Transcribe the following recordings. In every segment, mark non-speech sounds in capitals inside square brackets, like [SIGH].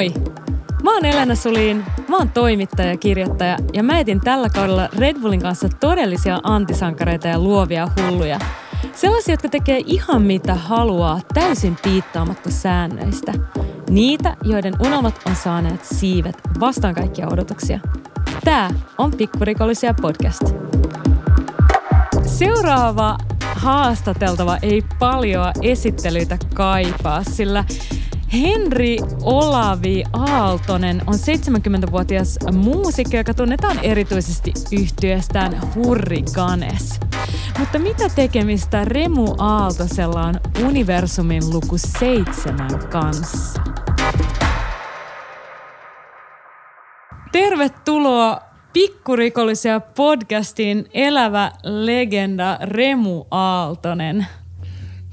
Moi! Mä oon Elena Sulin, mä oon toimittaja ja kirjoittaja ja mä etin tällä kaudella Red Bullin kanssa todellisia antisankareita ja luovia hulluja. Sellaisia, jotka tekee ihan mitä haluaa täysin piittaamatta säännöistä. Niitä, joiden unelmat on saaneet siivet vastaan kaikkia odotuksia. Tää on Pikkurikollisia podcast. Seuraava haastateltava ei paljon esittelyitä kaipaa, sillä Henri Olavi Aaltonen on 70-vuotias muusikko, joka tunnetaan erityisesti yhtyestään Hurriganes. Mutta mitä tekemistä Remu Aaltosella on universumin luku seitsemän kanssa? Tervetuloa Pikkurikollisia podcastin elävä legenda Remu Aaltonen.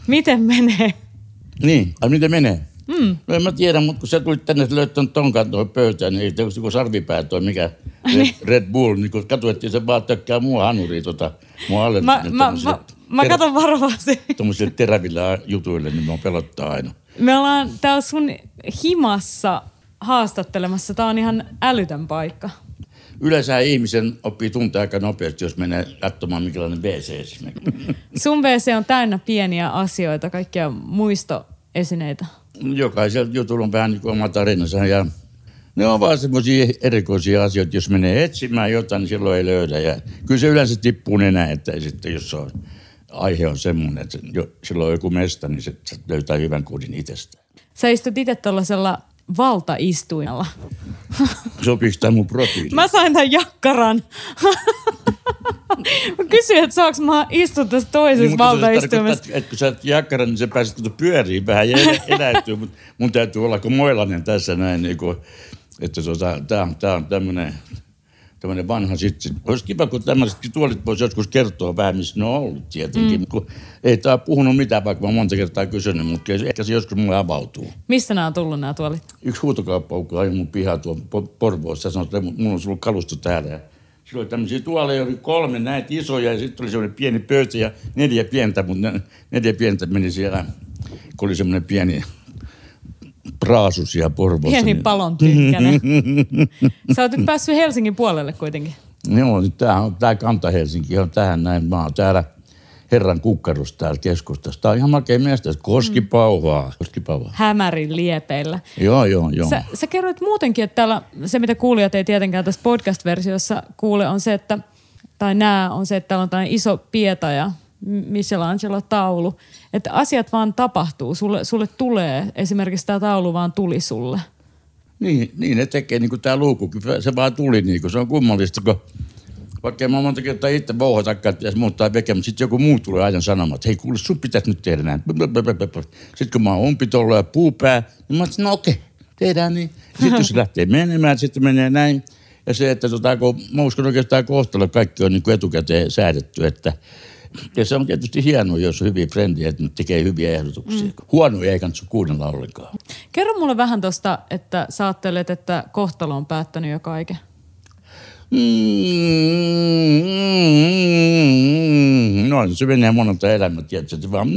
Miten menee? Niin, ai miten menee? Mm. No en mä tiedä, mutta kun sä tulit tänne, löytänyt tonkaan tuohon pöytään, niin ei joku sarvipää toi mikä [LAUGHS] Red, Red Bull, niin kun katsoit, se vaan tökkää mua hanuriin tota, mua alle. Mä, mä, mä, mä katon varovasti. [LAUGHS] Tuommoisille terävillä jutuille, niin mä pelottaa aina. Me ollaan täällä sun himassa haastattelemassa. Tää on ihan älytön paikka. Yleensä ihmisen oppii tuntea aika nopeasti, jos menee katsomaan, minkälainen WC esimerkiksi. Sun WC on täynnä pieniä asioita, kaikkia muistoesineitä. Jokaisella jutulla on vähän niin kuin oma tarinansa ja ne on vaan semmoisia erikoisia asioita. Jos menee etsimään jotain, niin silloin ei löydä. Ja kyllä se yleensä tippuu nenä, että sitten jos on, aihe on semmoinen, että jo, silloin on joku mesta, niin se, se löytää hyvän kodin itsestään. Sä istut itse tuollaisella valtaistuimella. Sopiiko tämä mun profiili? Mä sain tämän jakkaran. mä kysyin, että saanko mä istua tässä toisessa niin, valtaistuimessa. Että, että kun sä oot jakkaran, niin se pääset pyöriin vähän ja eläytyy, mutta mun täytyy olla kuin moilainen tässä näin. Niin kuin, että tota, tää, tää on tämmöinen tämmöinen vanha sitten. Olisi kiva, kun tämmöisetkin tuolit voisi joskus kertoa vähän, missä ne on ollut tietenkin. Mm. Kun ei tämä puhunut mitään, vaikka mä monta kertaa kysynyt, mutta ehkä se joskus mulle avautuu. Mistä nämä on tullut nämä tuolit? Yksi huutokauppa on mun pihaa tuon Porvoossa ja sanoi, että mulla on ollut kalusto täällä. Silloin oli tämmöisiä tuoleja, oli kolme näitä isoja ja sitten oli semmoinen pieni pöytä ja neljä pientä, mutta neljä pientä meni siellä, kun oli semmoinen pieni Praasus ja Porvossa. Pieni niin... palon tynkkänen. [LAUGHS] Sä oot nyt päässyt Helsingin puolelle kuitenkin. Joo, nyt tää, on, tää kanta Helsinki on tähän näin. Mä oon täällä Herran kukkarus täällä keskustassa. Tää on ihan makea mielestä. Koskipauhaa. Koskipauhaa. Hämärin liepeillä. Joo, joo, joo. Sä, sä kerroit muutenkin, että täällä, se mitä kuulijat ei tietenkään tässä podcast-versiossa kuule, on se, että, tai nää on se, että täällä on tällainen iso pieta ja Michelangelo-taulu. Että asiat vaan tapahtuu. Sulle, sulle tulee, esimerkiksi tämä taulu vaan tuli sulle. Niin, niin ne tekee niin kuin tämä luukku. Se vaan tuli niin kuin. Se on kummallista, kun vaikka mä monta kertaa itse vouhata, että pitäisi muuttaa veke, mutta sitten joku muu tulee ajan sanomaan, että hei kuule, sun pitäisi nyt tehdä näin. Sitten kun mä oon umpitollo ja puupää, niin mä sanoin, no okei, tehdään niin. Sitten jos se [LAUGHS] lähtee menemään, sitten menee näin. Ja se, että tota, kun mä uskon oikeastaan kohtalo, kaikki on niin kuin etukäteen säädetty, että ja se on tietysti hienoa, jos on hyviä frendiä, että ne tekee hyviä ehdotuksia. Mm. Huonoja ei kannata kuunnella ollenkaan. Kerro mulle vähän tuosta, että sä ajattelet, että kohtalo on päättänyt jo kaiken. Mm, no se menee monelta elämä, tietysti vaan mm,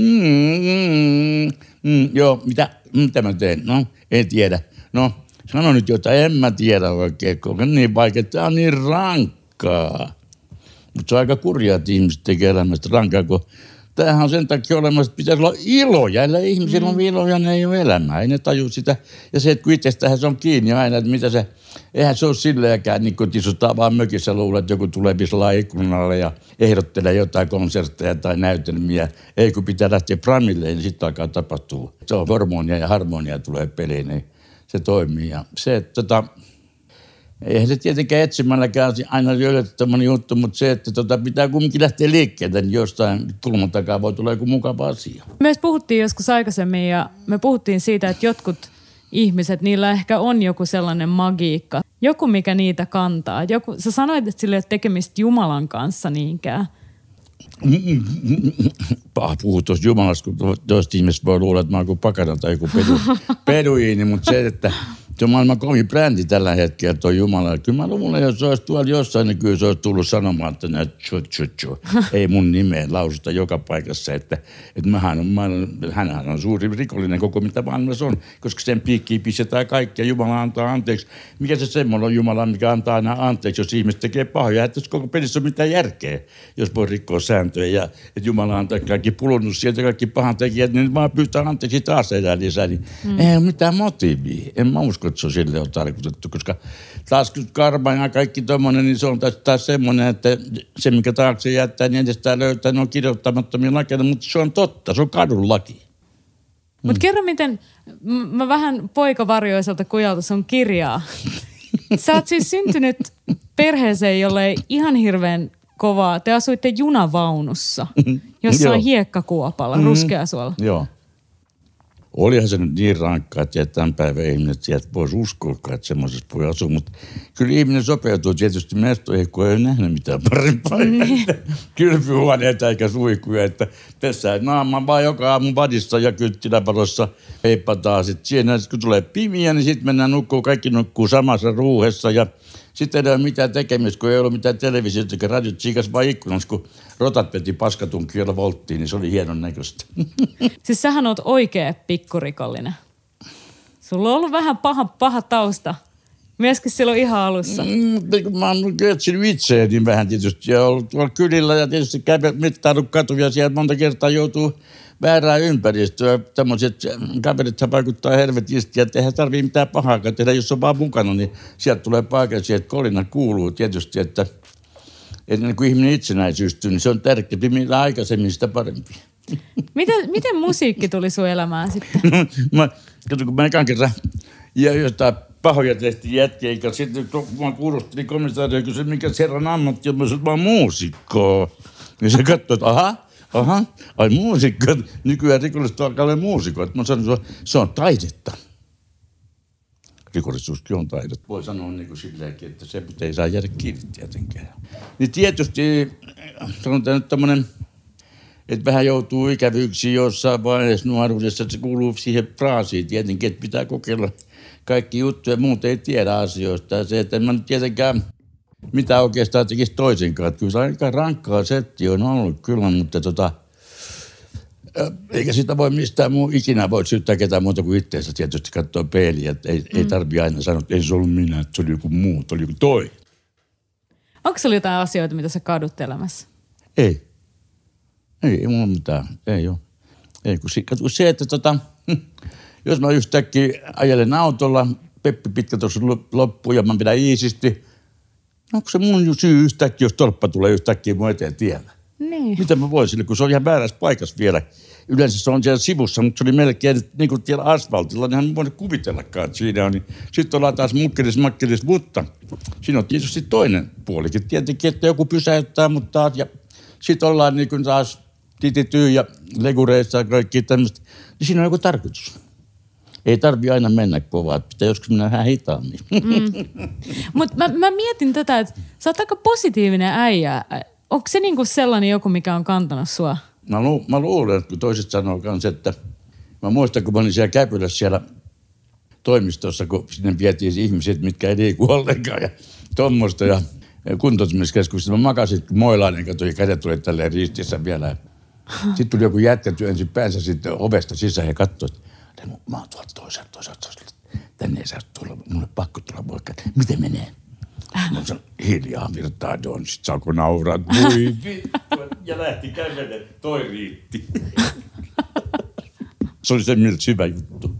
mm, mm, joo, mitä, mitä mä teen? No, en tiedä. No, sano nyt jotain, en mä tiedä oikein, kun on niin vaikea, tämä on niin rankkaa. Mutta se on aika kurjaa, että ihmiset tekee elämästä rankaa, kun tämähän on sen takia olemassa, että pitäisi olla iloja. Ja ihmisillä on mm. iloja, ne ei ole elämää. Ei ne taju sitä. Ja se, että kun itsestähän se on kiinni aina, että mitä se, eihän se ole silleenkään, niin kun tisutaan vaan mökissä luulla, että joku tulee pislaa ikkunalle ja ehdottelee jotain konsertteja tai näytelmiä. Ei kun pitää lähteä pramille, niin sitten alkaa tapahtua. Se on hormonia ja harmonia tulee peliin, niin se toimii. Ja se, että tota, Eihän se tietenkään etsimälläkään aina löydettävä juttu, mutta se, että tota, pitää kumminkin lähteä liikkeelle, niin jostain kulman takaa voi tulla joku mukava asia. Me puhuttiin joskus aikaisemmin ja me puhuttiin siitä, että jotkut ihmiset, niillä ehkä on joku sellainen magiikka. Joku, mikä niitä kantaa. Joku, sä sanoit, että sillä ei ole tekemistä Jumalan kanssa niinkään. [LAUGHS] paha puhua tuosta Jumalasta, kun toista ihmiset voi luulla, että mä oon kuin pakana tai joku pedu, [LAUGHS] peduiini, mutta se, että se on maailman kovin brändi tällä hetkellä tuo Jumala. Kyllä mä luulen, jos se olisi tuolla jossain, niin kyllä se olisi tullut sanomaan, että näin, tchu, tchu, tchu. [LAUGHS] ei mun nimeen lausuta joka paikassa. Että, että mähän on, mä, hänhän on suuri rikollinen koko mitä maailmassa on, koska sen piikkiin pistetään kaikkea. Jumala antaa anteeksi. Mikä se semmoinen on Jumala, mikä antaa aina anteeksi, jos ihmiset tekee pahoja. Että koko pelissä on mitään järkeä, jos voi rikkoa sääntöjä. Ja että Jumala antaa kaikki pulunut sieltä, kaikki pahan tekijät, niin vaan pyytää anteeksi taas elää lisää. Niin mm. ei ole mitään motiivia. En mä usko, että se on sille on tarkoitettu, koska taas karma ja kaikki tuommoinen, niin se on taas, taas semmoinen, että se mikä taakse jättää, niin edestään löytää, ne on kirjoittamattomia lakeja, mutta se on totta, se on kadun laki. Mutta mm. kerro miten, mä vähän poikavarjoiselta kujalta sun kirjaa. [LAUGHS] Sä oot siis syntynyt perheeseen, jolle ei ihan hirveän kovaa. Te asuitte junavaunussa, [LAUGHS] jossain hiekkakuopalla, mm-hmm. ruskeasuolla. Joo olihan se nyt niin rankkaa, että tämän päivän ihmiset sieltä voisi uskoa, että semmoisessa voi asua. Mutta kyllä ihminen sopeutuu tietysti mestoihin, kun ei nähnyt mitään parempaa. Mm. [LAUGHS] Kylpyhuoneita eikä suihkuja. Että tässä naama vaan joka aamu vadissa ja kyttiläpalossa heippataan. Sitten siinä, kun tulee pimiä, niin sitten mennään nukkuu, kaikki nukkuu samassa ruuhessa ja – sitten ei ole mitään tekemistä, kun ei ollut mitään televisiota eikä radiot. Siikas vaan ikkunassa, kun rotat veti paskatunkiolla volttiin, niin se oli hienon näköistä. [LAUGHS] Siis sähän oot oikea pikkurikollinen. Sulla on ollut vähän paha, paha tausta. Myöskin silloin ihan alussa. Mm, mä oon etsinyt itseäni vähän tietysti ja ollut tuolla kylillä ja tietysti mittaillut katuvia siellä monta kertaa joutuu väärää ympäristöä. Tämmöiset kaverit vaikuttaa helvetisti, että eihän tarvitse mitään pahaa tehdä, jos on vaan mukana, niin sieltä tulee paikallisia, että kolina kuuluu tietysti, että, että niin kun ihminen itsenäisyystyy, niin se on tärkeää, mitä aikaisemmin sitä parempi. [LAUGHS] Miten, miten musiikki tuli sun elämään sitten? mä, kato, kun mä ekan kerran ja jotain pahoja tehtiin jätkiä, ja sitten kun mä kuulostin komissaari ja kysyin, mikä herran ammatti on, mä sanoin, mä muusikko. Niin se katsoi, että aha, aha, ai muusikko, nykyään rikolliset alkaa olla muusikoita. Mä sanoin, se on taidetta. Rikollisuuskin on taidetta. Voi sanoa niin kuin silleenkin, että se ei saa jäädä kiinni tietenkään. Niin tietysti, sanotaan nyt tämmöinen, että vähän joutuu ikävyyksiin jossain vaiheessa nuoruudessa, että se kuuluu siihen fraasiin tietenkin, että pitää kokeilla kaikki juttuja, muut ei tiedä asioista. Ja se, että en mä nyt tietenkään mitä oikeastaan tekisi toisinkaan. Kyllä se aika rankkaa setti on ollut kyllä, mutta tota, eikä sitä voi mistään muu ikinä voi syyttää ketään muuta kuin itseensä tietysti katsoa peiliä. Että ei, mm. ei tarvi aina sanoa, että ei se ollut minä, että se oli joku muu, se oli joku toi. Onko se jotain asioita, mitä sä kadut elämässä? Ei. Ei, ei mulla mitään. Ei ole. Ei, kun se, että tota, jos mä yhtäkkiä ajelen autolla, Peppi pitkä tuossa loppuu ja mä pidän iisisti – onko se mun syy yhtäkkiä, jos tolppa tulee yhtäkkiä mun eteen tiellä? Niin. Mitä mä voisin, kun se on ihan väärässä paikassa vielä. Yleensä se on siellä sivussa, mutta se oli melkein niin kuin siellä asfaltilla, niin hän voi kuvitellakaan, että siinä on. Niin sitten ollaan taas mukkelis, makkelis, mutta siinä on tietysti toinen puolikin. Tietenkin, että joku pysäyttää, mutta taas, ja sitten ollaan niin kuin taas titityy ja legureissa ja kaikki tämmöistä. Niin siinä on joku tarkoitus. Ei tarvi aina mennä kovaa, pitää joskus mennä vähän hitaammin. Mm. [LAUGHS] Mutta mä, mä, mietin tätä, että sä oot aika positiivinen äijä. Onko se niinku sellainen joku, mikä on kantanut sua? Mä, lu, mä luulen, että kun toiset sanoo kanssa, että mä muistan, kun mä olin siellä Käpylässä siellä toimistossa, kun sinne vietiin ihmiset, mitkä ei liiku ollenkaan ja tuommoista ja kuntoutumiskeskuksessa. Mä makasin moilainen, kato, ja kädet tuli tälleen ristissä vielä. Sitten tuli joku jätkä työnsi päänsä sitten ovesta sisään ja katsoi, että Teemu, mä oon tuolta toiselta, toiselta, toiselta. Tänne ei saa tulla, mulle pakko tulla poikka. Miten menee? Mä sanon, hiljaa virtaa Don, sit saako nauraa. Voi Ja lähti kävelemään, toi riitti. Se oli se miltä syvä juttu.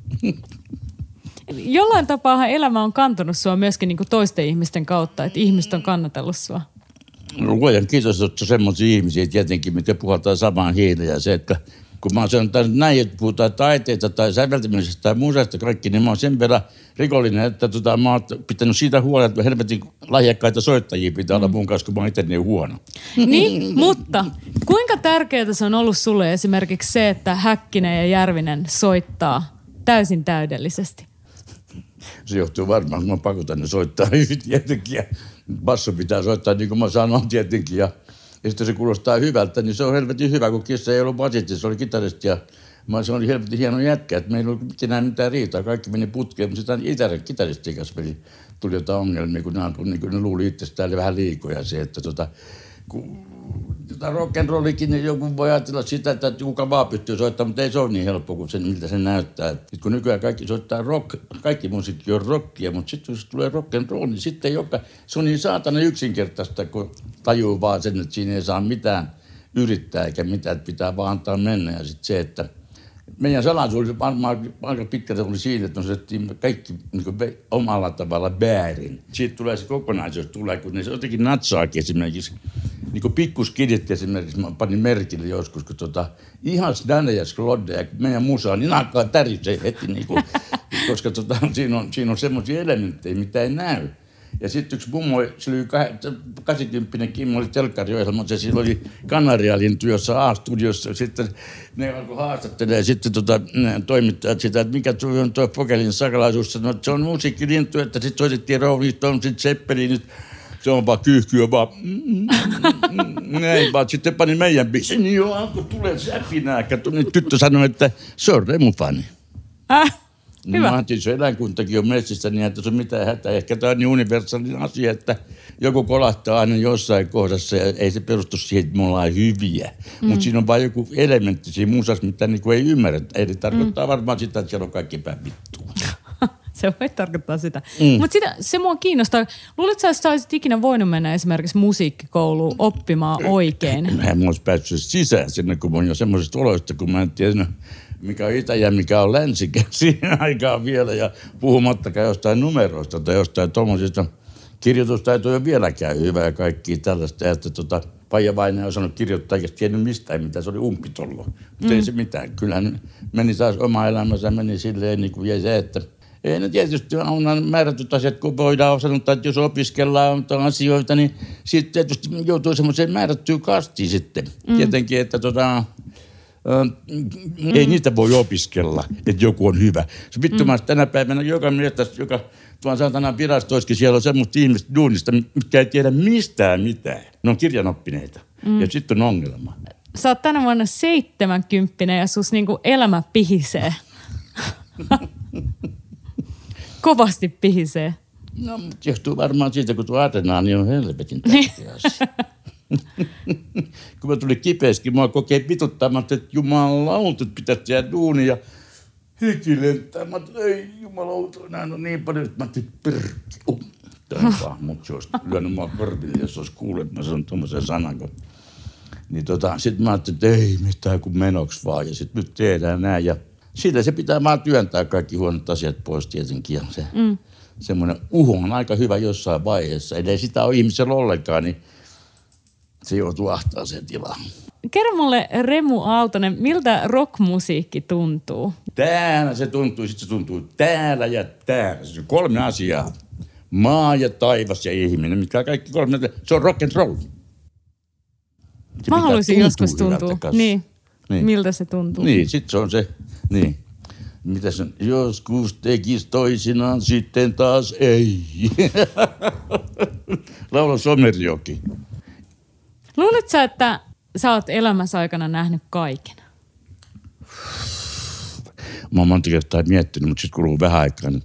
Jollain tapaa elämä on kantanut sua myöskin niin kuin toisten ihmisten kautta, että ihmiset on kannatellut sua. No, luojan kiitos, että semmoisia ihmisiä tietenkin, mitkä puhaltaa samaan hiileen ja se, että – kun mä oon sanonut näin, että puhutaan taiteesta tai säveltämisestä tai museasta kaikki, niin mä oon sen verran rikollinen, että tota, mä oon pitänyt siitä huolta, että helvetin lahjakkaita soittajia pitää olla mun kanssa, kun mä oon itse niin huono. Niin, mutta kuinka tärkeää se on ollut sulle esimerkiksi se, että Häkkinen ja Järvinen soittaa täysin täydellisesti? Se johtuu varmaan, kun mä pakotan ne soittaa [LAUGHS] tietenkin. Ja basso pitää soittaa niin kuin mä sanon tietenkin. Ja ja sitten se kuulostaa hyvältä, niin se on helvetin hyvä, kun Kissa ei ollut basisti, se oli kitaristi ja mä, se oli helvetin hieno jätkä, että meillä ei ollut enää mitään riitaa, kaikki meni putkeen, mutta sitten kitaristin kanssa meni, tuli jotain ongelmia, kun ne, niin kun ne luuli itsestään vähän liikoja se, että tota, kun tota rock'n'rollikin, niin joku voi ajatella sitä, että kuka vaan pystyy soittamaan, mutta ei se ole niin helppo kuin se, miltä se näyttää. Et kun nykyään kaikki soittaa rock, kaikki musiikki on rockia, mutta sitten kun tulee rock'n'roll, niin sitten joka, se on niin saatana yksinkertaista, kun tajuu vaan sen, että siinä ei saa mitään yrittää eikä mitään, että pitää vaan antaa mennä. Ja sitten se, että meidän salaisuus varmaan aika pitkälti oli siinä, että me kaikki niin kuin, omalla tavalla väärin. Siitä tulee se kokonaisuus, tulee, kun ne se jotenkin natsaakin esimerkiksi niin kuin pikkuskidit esimerkiksi, mä panin merkille joskus, kun tota, ihan Danne ja Sklodde ja meidän musa, niin alkaa tärisee heti, niin kuin, [LAUGHS] koska tota, siinä on, siinä on semmoisia elementtejä, mitä ei näy. Ja sitten yksi mummo, se oli 80 Kimmo oli telkkariohjelmassa, ja sillä oli Kanarialin työssä A-studiossa. Sitten ne alkoi haastattelemaan sitten tota, toimittajat sitä, että mikä tuo on tuo Fokelin sakalaisuus. No, se on musiikkilintu, että sitten soitettiin Rolling Stonesit, Zeppelinit, se on vaan kyyhkyä vaan. Näin vaan. Sitten pani meidän biisin. Niin joo, alkoi tulee säpinää. Kato, niin tyttö sanoi, että se on Remu fani. Äh, hyvä. Mä ajattelin, se eläinkuntakin on metsissä, niin että se on mitään hätää. Ehkä tämä on niin universaalin asia, että joku kolahtaa aina jossain kohdassa ja ei se perustu siihen, että me ollaan hyviä. Mm. Mutta siinä on vain joku elementti siinä musassa, mitä niin ei ymmärrä. Eli tarkoittaa mm. varmaan sitä, että siellä on kaikki päin vittua. [LAUGHS] se voi tarkoittaa sitä. Mm. Mutta se mua kiinnostaa. Luuletko että sä olisit ikinä voinut mennä esimerkiksi musiikkikouluun oppimaan oikein? Mä en olisi päässyt sisään sinne, kun mä oon jo semmoisesta oloista, kun mä en tiedä, mikä on itä ja mikä on länsi siihen [LAUGHS] aikaan vielä. Ja puhumattakaan jostain numeroista tai jostain tuommoisista kirjoitustaito ei ole vieläkään hyvä ja kaikki tällaista. Että tota, Paija Vainen on sanonut kirjoittaa, eikä tiennyt mistään mitä, se oli umpitollo. Mutta mm. ei se mitään. Kyllähän meni taas oma elämänsä, meni silleen niin kuin jäi se, että – ei ne tietysti on määrätyt asiat, kun voidaan sanoa, että jos opiskellaan asioita, niin sitten tietysti joutuu semmoiseen määrättyyn kastiin sitten. Mm. Tietenkin, että tota, Mm. Ei niitä voi opiskella, että joku on hyvä. Se vittu mm. tänä päivänä joka mies, joka tuon saatana virastoiskin, siellä on semmoista ihmistä duunista, mitkä ei tiedä mistään mitään. Ne on kirjanoppineita. Mm. Ja sitten on ongelma. Sä oot tänä vuonna 70 ja sus niinku elämä pihisee. [LAUGHS] kovasti pihisee. No, johtuu varmaan siitä, kun tuo adrenaali on helvetin tärkeä asia. [LAUGHS] kun mä tulin kipeäskin, mua kokee pituttamaan, että jumalauta, että pitäisi tehdä duunia. Ja hiki lentää. Mä ei jumalauta, näin on niin paljon, että mä ajattelin, perkki. Uh, Tämä mut se olisi lyönyt mua korville, jos olisi kuullut, että mä sanon tuommoisen sanan. Kun... Niin tota, sitten mä ajattelin, että ei mitään kuin menoksi vaan. Ja sitten nyt tehdään näin. Ja siitä se pitää vaan työntää kaikki huonot asiat pois tietenkin. Ja se, mm. semmoinen uhu on aika hyvä jossain vaiheessa. Eli sitä ole ihmisellä ollenkaan, niin se joutuu ahtaaseen tilaan. Kerro mulle Remu Aaltonen, miltä rockmusiikki tuntuu? Täällä se tuntuu, sitten se tuntuu täällä ja täällä. Se on kolme asiaa. Maa ja taivas ja ihminen, mitkä kaikki kolme. Se on rock and roll. Se Mä haluaisin joskus tuntua. Niin. niin. Miltä se tuntuu? Niin, sitten se on se niin. Mitä se Joskus tekis toisinaan, sitten taas ei. [LAUGHS] Laula Somerjoki. Luuletko että sä oot elämässä aikana nähnyt kaiken? Mä oon monta kertaa miettinyt, mutta sitten kuluu vähän aikaa, niin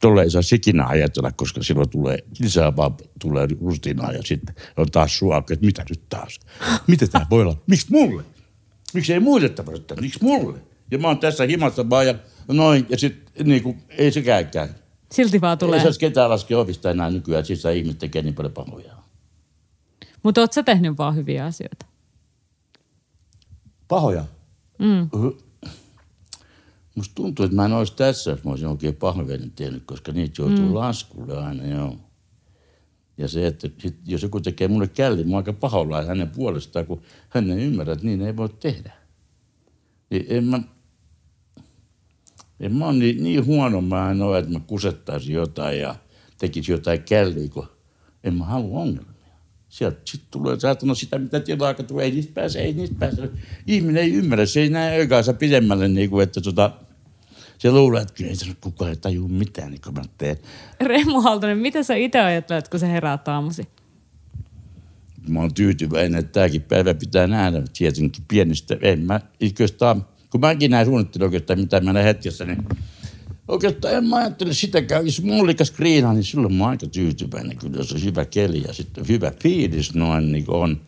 tuolla ei saa ikinä ajatella, koska silloin tulee, lisää vaan tulee rustinaa ja sitten on taas suakka, että mitä nyt taas? Mitä tämä voi olla? Miksi mulle? Miksi ei muille tapahdu? Miksi mulle? Ja mä oon tässä himassa vaan ja noin, ja sitten niinku, ei se käykään. Silti vaan tulee. Ei saisi ketään laskea ovista enää nykyään, siis ihmiset tekee niin paljon pahoja. Mutta oot sä tehnyt vaan hyviä asioita? Pahoja? Mm. Musta tuntuu, että mä en olisi tässä, jos mä olisin oikein pahoinvoinnin tehnyt, koska niitä joutuu mm. laskulle aina, joo. Ja se, että sit, jos joku tekee mulle källi, mä aika pahoillaan hänen puolestaan, kun hän ei ymmärrä, että niin ei voi tehdä. Niin en mä, en mä ole niin, niin huono mä en ole, että mä kusettaisin jotain ja tekisin jotain källiä, kun en mä halua ongelmia. Sieltä sitten tulee saatana sitä, mitä tilaa, tulee, ei niistä pääse, ei niistä pääse. Ihminen ei ymmärrä, se ei näe öikänsä pidemmälle, niin kuin, että tota, se luulee, että kyllä ei kukaan ei tajua mitään, niin kuin mä teen. Remu Haltonen, mitä sä itse ajattelet, kun sä heräät aamusi? mä oon tyytyväinen, että tämäkin päivä pitää nähdä tietenkin pienistä. En mä kun mäkin näin suunnittelin oikeastaan mitä mä näin hetkessä, niin oikeastaan en mä ajattele sitäkään. Jos mulla oli skriinaa, niin silloin mä oon aika tyytyväinen. Kyllä jos on hyvä keli ja sitten hyvä fiilis noin niin on.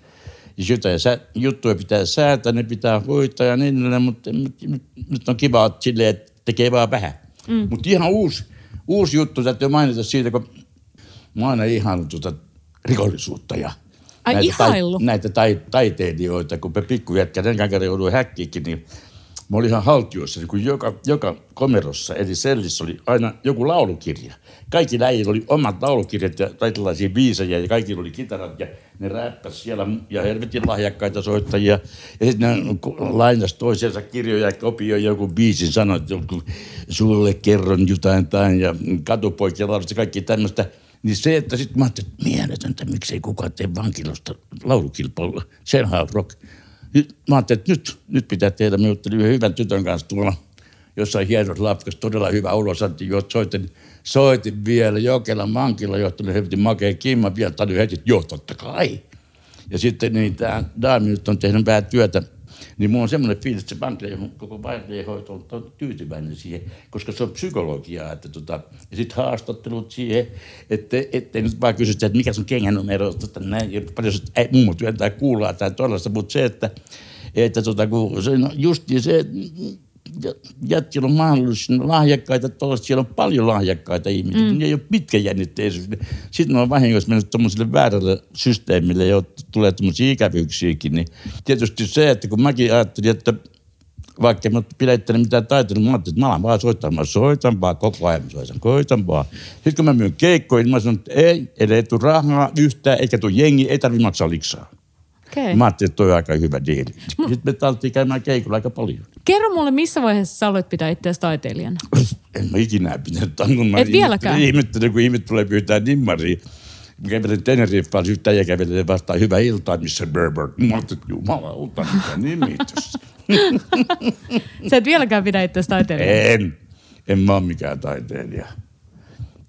Jos jotain sä, juttuja pitää säätää, ne pitää hoitaa ja niin edelleen, mutta nyt, on kiva että silleen, että tekee vaan vähän. Mm. Mutta ihan uusi, uusi juttu täytyy mainita siitä, kun mä oon aina ihannut tuota rikollisuutta ja Ai näitä, ihailu? näitä tai, taiteilijoita, kun me pikkujätkä sen kerran jouduin häkkiinkin, niin mä olin ihan haltioissa, kun joka, joka komerossa, eli sellissä oli aina joku laulukirja. Kaikki läjillä oli omat laulukirjat ja tällaisia biisejä ja kaikki oli kitarat ja ne räppäs siellä ja helvetin lahjakkaita soittajia. Ja sitten ne lainas toisensa kirjoja ja kopioi joku biisin, sanoi, että joku, sulle kerron jotain tai ja katupoikia laulusta kaikki tämmöistä. Niin se, että sitten mä ajattelin, että mieletöntä, miksei kukaan tee vankilasta laulukilpailua. On rock. Nyt, mä ajattelin, että nyt, nyt pitää tehdä. Mä juttelin yhden hyvän tytön kanssa tuolla jossain hienossa lafkassa, todella hyvä ulosanti, jo soitin, soitin vielä Jokelan vankilla, johtanut helvetin makea kimma vielä, heti, joo, totta kai. Ja sitten niin tämä Daami nyt on tehnyt vähän työtä, niin mulla on semmoinen fiilis, että se vankila, koko vankilahoito on, on tyytyväinen siihen, koska se on psykologiaa, että tota, ja sitten haastattelut siihen, että ettei nyt vaan kysytä, että mikä sun kengänumero, tota, näin, ja paljon se mummo työntää kuulaa tai tollaista, mutta se, että, että tota, kun se on justiin se, että jätkillä on mahdollisuus lahjakkaita, tuollaista, siellä on paljon lahjakkaita ihmisiä, mm. ne ei ole pitkäjännitteisyys. Sitten on vahingossa mennyt tuommoiselle väärälle systeemille, jo tulee tuommoisia ikävyyksiäkin, niin tietysti se, että kun mäkin ajattelin, että vaikka mä pidättelen mitään taiteilua, mä ajattelin, että mä alan vaan soittaa, mä soitan vaan koko ajan, mä soitan, koitan vaan. Sitten kun mä myyn keikkoja, niin mä sanon, että ei, ei tule rahaa yhtään, eikä tule jengi, ei tarvitse maksaa liksaa. Okay. Mä ajattelin, että toi on aika hyvä diili. Sitten me taltiin käymään keikulla aika paljon. Kerro mulle, missä vaiheessa sä aloit pitää itseäsi taiteilijana? En mä ikinä pitänyt tangon. Mä Et vieläkään? Ihmettelin, kun ihmiset tulee pyytää nimmaria. Mä kävelin Teneriffaan, äijä kävelee vastaan hyvää iltaa, missä Berber. Mä ajattelin, että jumalauta, mikä nimitys. [LAUGHS] Sä et vieläkään pidä itseäsi taiteilijana? en. En mä ole mikään taiteilija.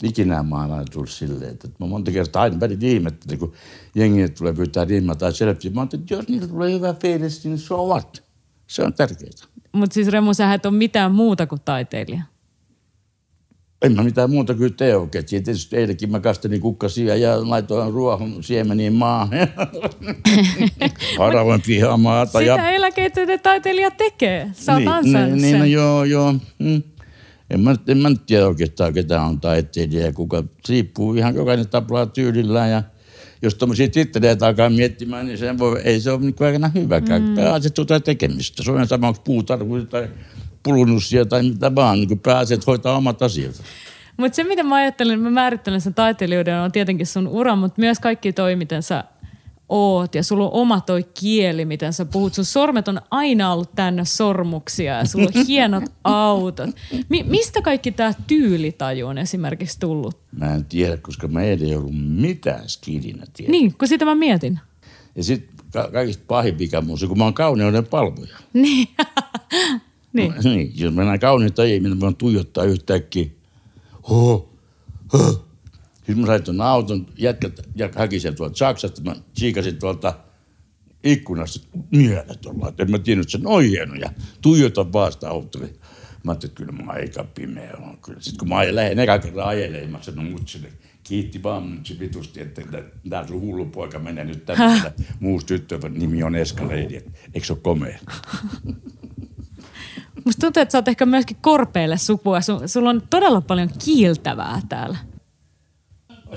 Ikinä mä oon aina tullut silleen, että mä monta kertaa aina välillä ihmettelin, kun jengi tulee pyytää nimmaa tai selfie. Mä ajattelin, että jos niillä tulee hyvä fiilis, niin so what? Se on tärkeää. Mutta siis Remu, sä et ole mitään muuta kuin taiteilija. En mä mitään muuta kuin tee oikein. Tietysti eilenkin mä kastelin kukkasia ja laitoin ruohon siemeniin maahan. [LAUGHS] Haravoin pihamaata. Sitä ja... eläkeityinen taiteilija tekee. Sä oot niin, ansainnut niin, sen. niin, no joo, joo. Mm. En mä, en mä nyt tiedä oikeastaan, ketä on taiteilija ja kuka. Riippuu ihan jokainen taplaa tyylillään ja jos tuommoisia titteleitä alkaa miettimään, niin se voi, ei se ole niin aikana hyväkään. Mm. Pääasiat jotain tekemistä. Se on sama, onko tai pulunussia tai mitä vaan. Niin pääasiat hoitaa omat asiat. Mutta se, mitä mä ajattelen, mä määrittelen sen taiteilijuuden, on tietenkin sun ura, mutta myös kaikki toi, miten sä oot ja sulla on oma toi kieli, miten sä puhut. Sun sormet on aina ollut täynnä sormuksia ja sulla on [LAUGHS] hienot autot. Mi- mistä kaikki tämä tyylitaju on esimerkiksi tullut? Mä en tiedä, koska mä ei ollut mitään skidinä tiedä. Niin, kun sitä mä mietin. Ja sitten ka- kaikista pahin mikä mun se, kun mä oon kauneuden palvoja. [LAUGHS] Niin. niin. niin. Jos mä näen kauneita ihmisiä, mä voin tuijottaa yhtäkkiä. Ho, ho. Sitten mä sain tuon auton, jätkät ja haki sen tuolta Saksasta. Mä siikasin tuolta ikkunasta mielet olla. että En mä tiennyt, että se on hieno. Ja tuijotan vaan sitä autoa. Mä ajattelin, että kyllä mä aika pimeä on. Kyllä. Sitten kun mä lähden eka kerran ajelemaan, mä sanoin mutsille, kiitti vaan mutsi vitusti, että tää sun hullu poika menee nyt tänne. [LAUGHS] Muusi tyttö, nimi on Escalade. Eikö se ole komea? Musta tuntuu, että sä oot ehkä myöskin korpeille sukua. Su- sulla on todella paljon kiiltävää täällä.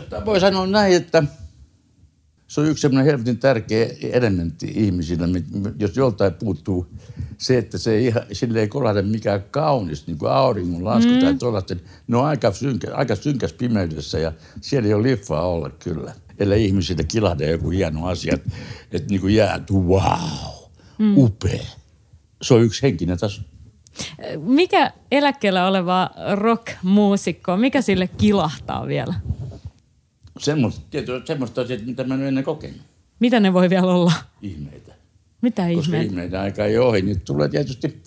Sitä voi sanoa näin, että se on yksi semmoinen helvetin tärkeä elementti ihmisillä, mi- mi- jos joltain puuttuu se, että se ei ihan, sille ei kolahda mikään kaunis, niin kuin auringon lasku mm. tai tuollaista. Ne on aika, synkä, aika synkäs pimeydessä ja siellä ei ole liffaa olla kyllä. Ellei ihmisille kilahda joku hieno asia, että, että niin kuin jää, että wow, mm. upea. Se on yksi henkinen taso. Mikä eläkkeellä oleva rock-muusikko, mikä sille kilahtaa vielä? Semmoista, tietysti, semmoista asiaa, mitä mä en ole ennen kokenut. Mitä ne voi vielä olla? Ihmeitä. Mitä koska ihmeitä? aika ei ohi. Niitä tulee tietysti,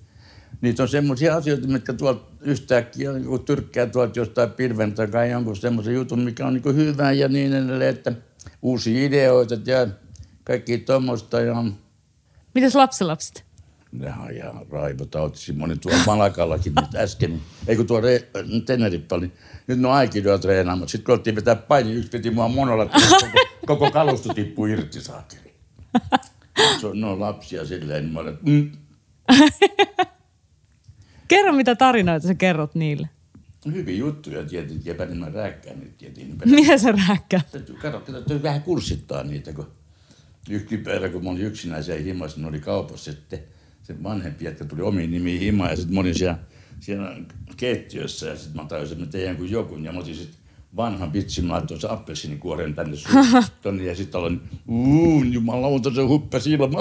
niitä on semmoisia asioita, mitkä tuolta yhtäkkiä niin tyrkkää tuolta jostain pilven takaa jonkun semmoisen jutun, mikä on niin hyvä ja niin edelleen, että uusia ideoita ja kaikki tuommoista ja Mitäs lapsenlapset? Nehän on ihan Raivo Tautisi, moni tuolla Malakallakin nyt äsken, ei kun tuo Re- Tenerippa, niin nyt ne on aikidoa treenaamaan. Sitten kun oltiin vetää paini, yksi piti mua monolla, koko, koko kalusto tippui irti saakeli. Se on, ne on lapsia silleen, niin mä olen, mm, Kerro, mitä tarinoita sä kerrot niille. hyviä juttuja tietenkin, ja mä rääkkään nyt tietenkin. [LAUGHS] Mitä sä rääkkää? Täytyy, kato, täytyy vähän kurssittaa niitä, kun yksi päivä, kun mä olin yksinäisen himassa, ne oli kaupassa sitten se vanhempi jätkä tuli omiin nimiin himaan ja sitten mä olin siellä, siellä keittiössä ja sitten mä tajusin, että teidän kuin joku ja mä otin sitten vanhan vitsin, mä laittoin se appelsiinikuoren tänne suun, [LAUGHS] tonne ja sitten aloin, uuu, jumalauta se huppasi ilman. [LAUGHS]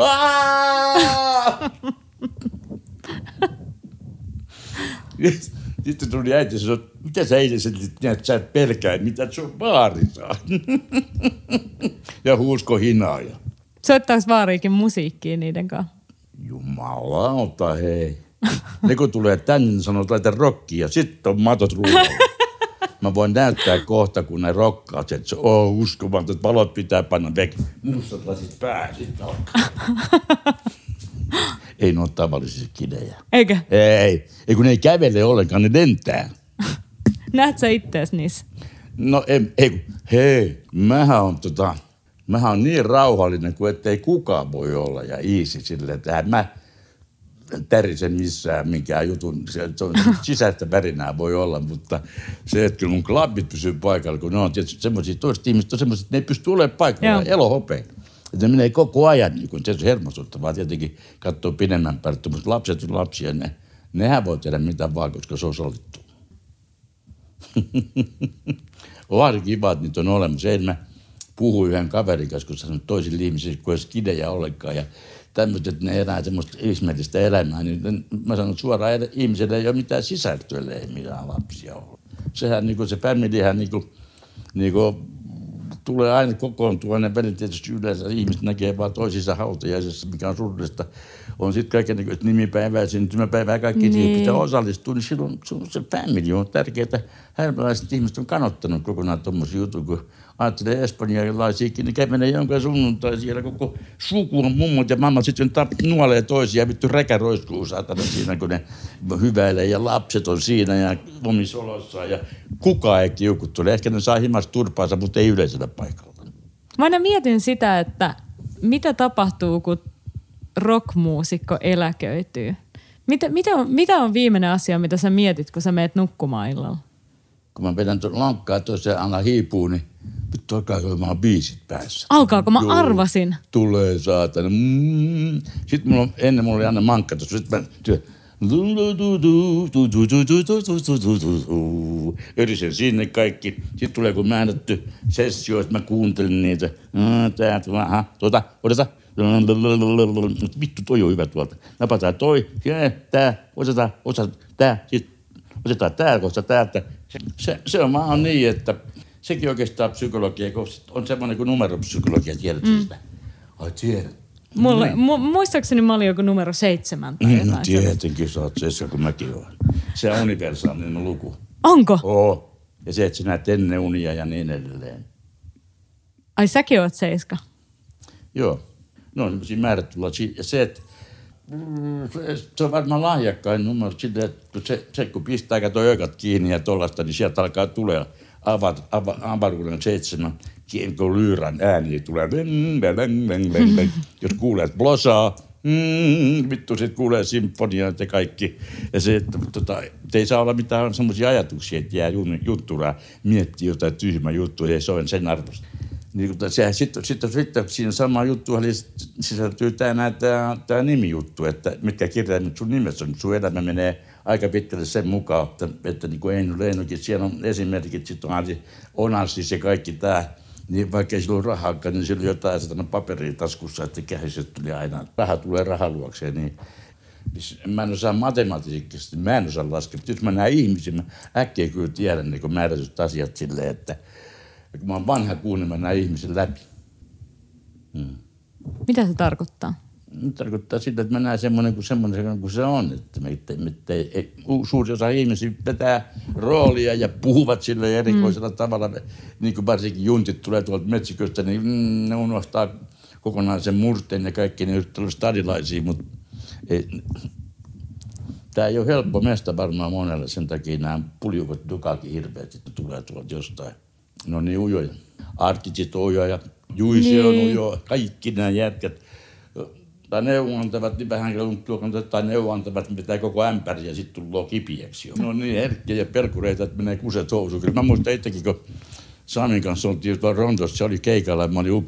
Sitten tuli äiti ja sanoi, mitä sä eilen että sä et pelkää, mitä se on baarissa. [LAUGHS] ja huusko hinaaja. Soittaako vaariikin musiikkia niiden kanssa? Jumalauta, hei. Ne kun tulee tänne, niin sanoo, laita rockia, sitten on matot ruualla. Mä voin näyttää kohta, kun ne rokkaa, että se on uskomaton, että valot pitää panna vek. Mustat lasit pää. Ei ne ole tavallisia kidejä. Eikö? Ei, ei kun ne ei kävele ollenkaan, ne lentää. Näet sä ittees niissä? No ei, ei hei, mähän on tota, mähän on niin rauhallinen kuin ettei kukaan voi olla ja easy silleen, että en mä tärisen missään minkään jutun, se, sisäistä värinää voi olla, mutta se, että kyllä mun klubit pysyy paikalla, kun ne on tietysti semmoisia, toiset ihmiset on semmoiset, että ne ei pysty olemaan paikalla, Joo. elohopeen. Että ne menee koko ajan, niin kun se on hermostuttavaa tietenkin katsoo pidemmän päälle, mutta lapset on lapsia, ne, nehän voi tehdä mitä vaan, koska se on sallittu. Onhan kiva, että niitä on olemassa. Eilen mä puhuin yhden kaverin kanssa, kun sanoin toisille ihmisille, kun ei skidejä ollenkaan. Ja tämmöiset, että ne elää semmoista ihmeellistä elämää, niin mä sanon suoraan, että ihmisellä ei ole mitään sisältöä, ei mitään lapsia ole. Sehän niin kuin se familyhän niin kuin, niin kuin tulee aina kokoontua, ne välit tietysti yleensä ihmiset näkee vaan toisissa hautajaisissa, mikä on surullista. On sitten kaiken niin nimipäivää, syntymäpäivää, kaikki niin. Niin. pitää osallistua, niin silloin se, se family on tärkeää. Härmäläiset ihmiset on kanottanut kokonaan tuommoisia juttuja, kun ajattelee espanjalaisiakin, niin kävelee jonka sunnuntai siellä koko suku on mummot ja mammat sitten tap, nuolee toisia, vittu räkä roiskuu saatana siinä, kun ne hyväilee ja lapset on siinä ja omissa olossaan ja kukaan ei kiukuttele. Ehkä ne saa himasta turpaansa, mutta ei yleisellä paikalla. Mä aina mietin sitä, että mitä tapahtuu, kun rockmuusikko eläköityy. Mitä, mitä, on, mitä on viimeinen asia, mitä sä mietit, kun sä meet nukkumaan illalla? Kun mä vedän tuon lankkaa tuossa ja hiipuu, niin vittu alkaa olemaan biisit päässä. Alkaako? Mä Joo. arvasin. Tulee saatana. Mm. Sitten mulla on, ennen mulla oli aina mankka tuossa. Sitten mä työ, Yrisen sinne kaikki. Sitten tulee kun määrätty sessio, että mä kuuntelin niitä. Ah, Tää, aha, tuota, odota. Vittu, toi on hyvä tuolta. Napataan toi, tää, otetaan, otetaan tää, sit otetaan tää kohta täältä. Se, se on vaan niin, että sekin oikeastaan psykologia, kun on semmoinen kuin numeropsykologia, tiedätkö mm. sitä? Ai tiedät. Mulle, mu, muistaakseni mä olin joku numero seitsemän tai Mm, jotain. no tietenkin sä oot se, kun mäkin olen. Se on universaalinen luku. Onko? Oo. Ja se, että sä näet ennen unia ja niin edelleen. Ai säkin oot seiska. Joo. Ne on semmoisia määrättyjä. Ja se, että mm, se- on varmaan lahjakkain numero sille, että kun se, se kun pistää kato ökat kiinni ja tollasta, niin sieltä alkaa tulee avar, ava, avaruuden seitsemän kienko lyyrän ääni, niin tulee. [LAUGHS] Jos kuulee, että blosaa, mm, vittu, sit kuulee symfoniat ja kaikki. Ja se, että tota, ei saa olla mitään semmoisia ajatuksia, että jää jutturaa, miettii jotain tyhmää juttua, ei se ole sen arvosta. Niin, mutta sehän sitten, sitten, sitten siinä sama juttu eli sisältyy tämä, tämä nimijuttu, että mitkä kirjaimet sun nimessä on. Sun elämä menee aika pitkälle sen mukaan, että, että niin kuin Eino Leinokin, siellä on esimerkit, sitten on Onassis ja kaikki tämä. Niin vaikka ei sillä ole rahaakaan, niin sillä on jotain sitä paperia taskussa, että käsiset tuli aina, raha tulee rahaluokseen, niin niin Mä en osaa matematiikasta, mä en osaa laskea. Jos mä näen ihmisiä, mä äkkiä kyllä tiedän niin määrätyt asiat silleen, että kun mä oon vanha kuun, niin mä näen ihmisen läpi. Mitä se tarkoittaa? Tarkoittaa sitä, että mä näen semmoinen kuin semmoinen kuin se on. Että me, me, me, ei, suuri osa ihmisiä vetää roolia ja puhuvat sille erikoisella mm. tavalla. Niin kuin varsinkin juntit tulee tuolta metsiköstä, niin mm, ne unohtaa, kokonaisen murteen ja kaikki ne yrittävät stadilaisia, mutta ei, tämä ei ole helppo mestä varmaan monelle, sen takia nämä puljukot hirveät, että tulee tuolta jostain. No niin ujoja. Artitsit on ujoja, Juisi niin. on ujo, kaikki nämä jätkät tai neuvontavat, niin vähän tai neuvontavat, mitä koko ämpäri ja sitten tullaan kipiäksi jo. No niin herkkiä ja perkureita, että menee kuset housuun. Kyllä mä muistan itsekin, kun Samin kanssa oltiin tuolla Rondossa, se oli keikalla ja mä olin up,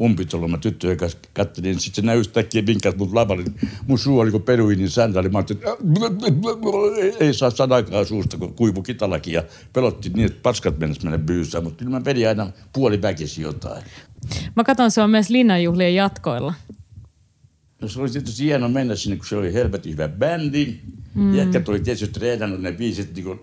umpitolla, mä tyttöjen kanssa kattelin, sitten se näy yhtäkkiä vinkkas mut lavalle. Mun suu oli kuin peruinin säntäli, mä ajattelin, että ei saa sanakaan suusta, kun kuivu kitalakin ja pelotti niin, että paskat mennessä mennä byysään, mutta kyllä mä vedin aina puoli väkisi jotain. Mä katson on myös linnanjuhlien jatkoilla. No se oli tietysti hieno mennä sinne, kun se oli helvetin hyvä bändi. Mm. Jätkät oli tietysti treenannut ne biisit niin kuin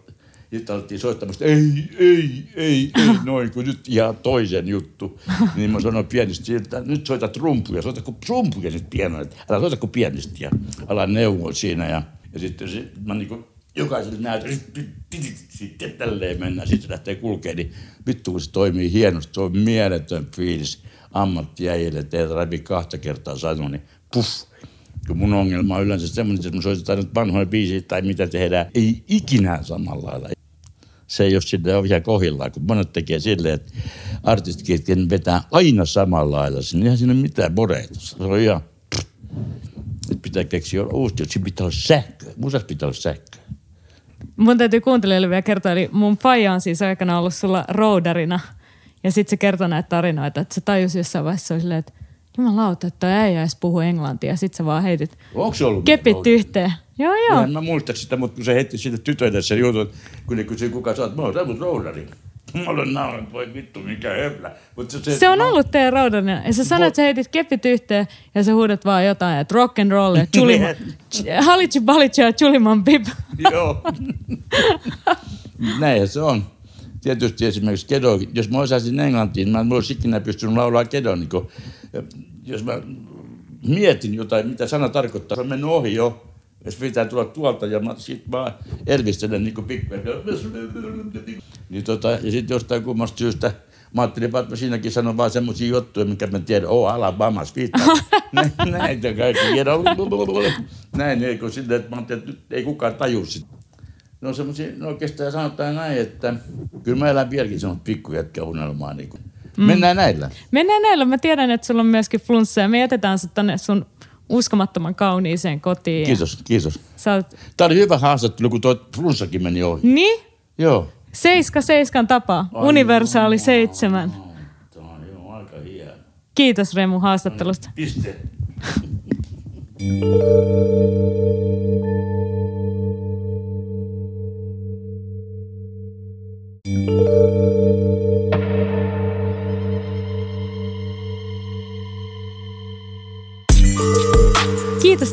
sitten alettiin soittamasta, ei, ei, ei, ei, [LAUGHS] noin, kun nyt ihan toisen juttu. Niin mä sanoin pienisti, että nyt soita trumpuja, soita kuin trumpuja nyt pienoja, älä soita kuin pienisti ja ala neuvoa siinä. Ja, ja sitten se, mä niin kuin jokaiselle näytän, sitten tälleen mennään, sitten se lähtee kulkemaan, niin vittu kun se toimii hienosti, se on mieletön fiilis ammattijäjille, että ei tarvitse kahta kertaa sanoa, niin puff, kun mun ongelma on yleensä semmoinen, että mä soitetaan nyt vanhoja biisiä tai mitä tehdään, ei ikinä samalla lailla. Se ei ole sille ole ihan kohillaan, kun monet tekee silleen, että artistit vetää aina samalla lailla. Niin eihän siinä mitään boreita. Se on ihan, että pitää keksiä uusi, että pitää olla sähkö. Musassa pitää olla sähkö. Mun täytyy kuuntelijoille vielä kertoa, eli mun faija on siis aikana ollut sulla roudarina. Ja sitten se kertoo näitä tarinoita, että se tajusi jossain vaiheessa että Jumalauta, että ei edes puhu englantia. Sitten sä vaan heitit Onko se ollut kepit yhteen. Joo, joo. En mä muista sitä, mutta kun se heitti siitä tytöille se juttu, kun ne kysyi kuka sä oot, mä oon roudari. [LAUGHS] Mä olen nauranut, voi vittu, mikä höplä. Mutta se, se, on mä... ollut teidän raudanen. Ja sä sanoit, että sä heitit kepit yhteen ja sä huudat vaan jotain, että rock and roll ja chulima, halitsi balitsi ja chuliman pip. [LAUGHS] Joo. Näin se on. Tietysti esimerkiksi kedo, jos mä osaisin englantiin, mä en olisi ikinä pystynyt laulaa kedon, niin jos mä mietin jotain, mitä sana tarkoittaa, se on mennyt ohi jo. Jos pitää tulla tuolta ja mä sit vaan elvistelen niin kuin Niin tota, ja sitten jostain kummasta syystä Mä ajattelin, että mä siinäkin sanon vaan semmoisia juttuja, mikä mä tiedän, oh Alabamas, viittaa. [LAUGHS] Näitä kaikki. Näin, ei kun sille, että mä ajattelin, että nyt ei kukaan taju sitä. No semmoisia, no oikeastaan sanotaan näin, että kyllä mä elän vieläkin semmoista pikkujätkä unelmaa. Niin kuin Mm. Mennään näillä. Mennään näillä. Mä tiedän, että sulla on myöskin flunssa ja me jätetään sut tänne sun uskomattoman kauniiseen kotiin. Kiitos, kiitos. oot... Tämä oli hyvä haastattelu, kun tuo flunssakin meni ohi. Niin? Joo. Seiska seiskan tapa. Ai Universaali joo. seitsemän. Tämä on jo aika hieno. Kiitos Remu haastattelusta. Piste. [LAUGHS]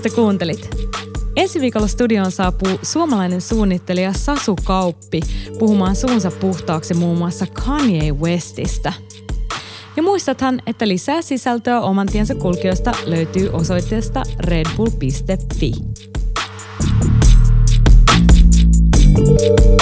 että kuuntelit. Ensi viikolla studioon saapuu suomalainen suunnittelija Sasu Kauppi puhumaan suunsa puhtaaksi muun muassa Kanye Westistä. Ja muistathan, että lisää sisältöä oman tiensä kulkijoista löytyy osoitteesta redbull.fi. thank you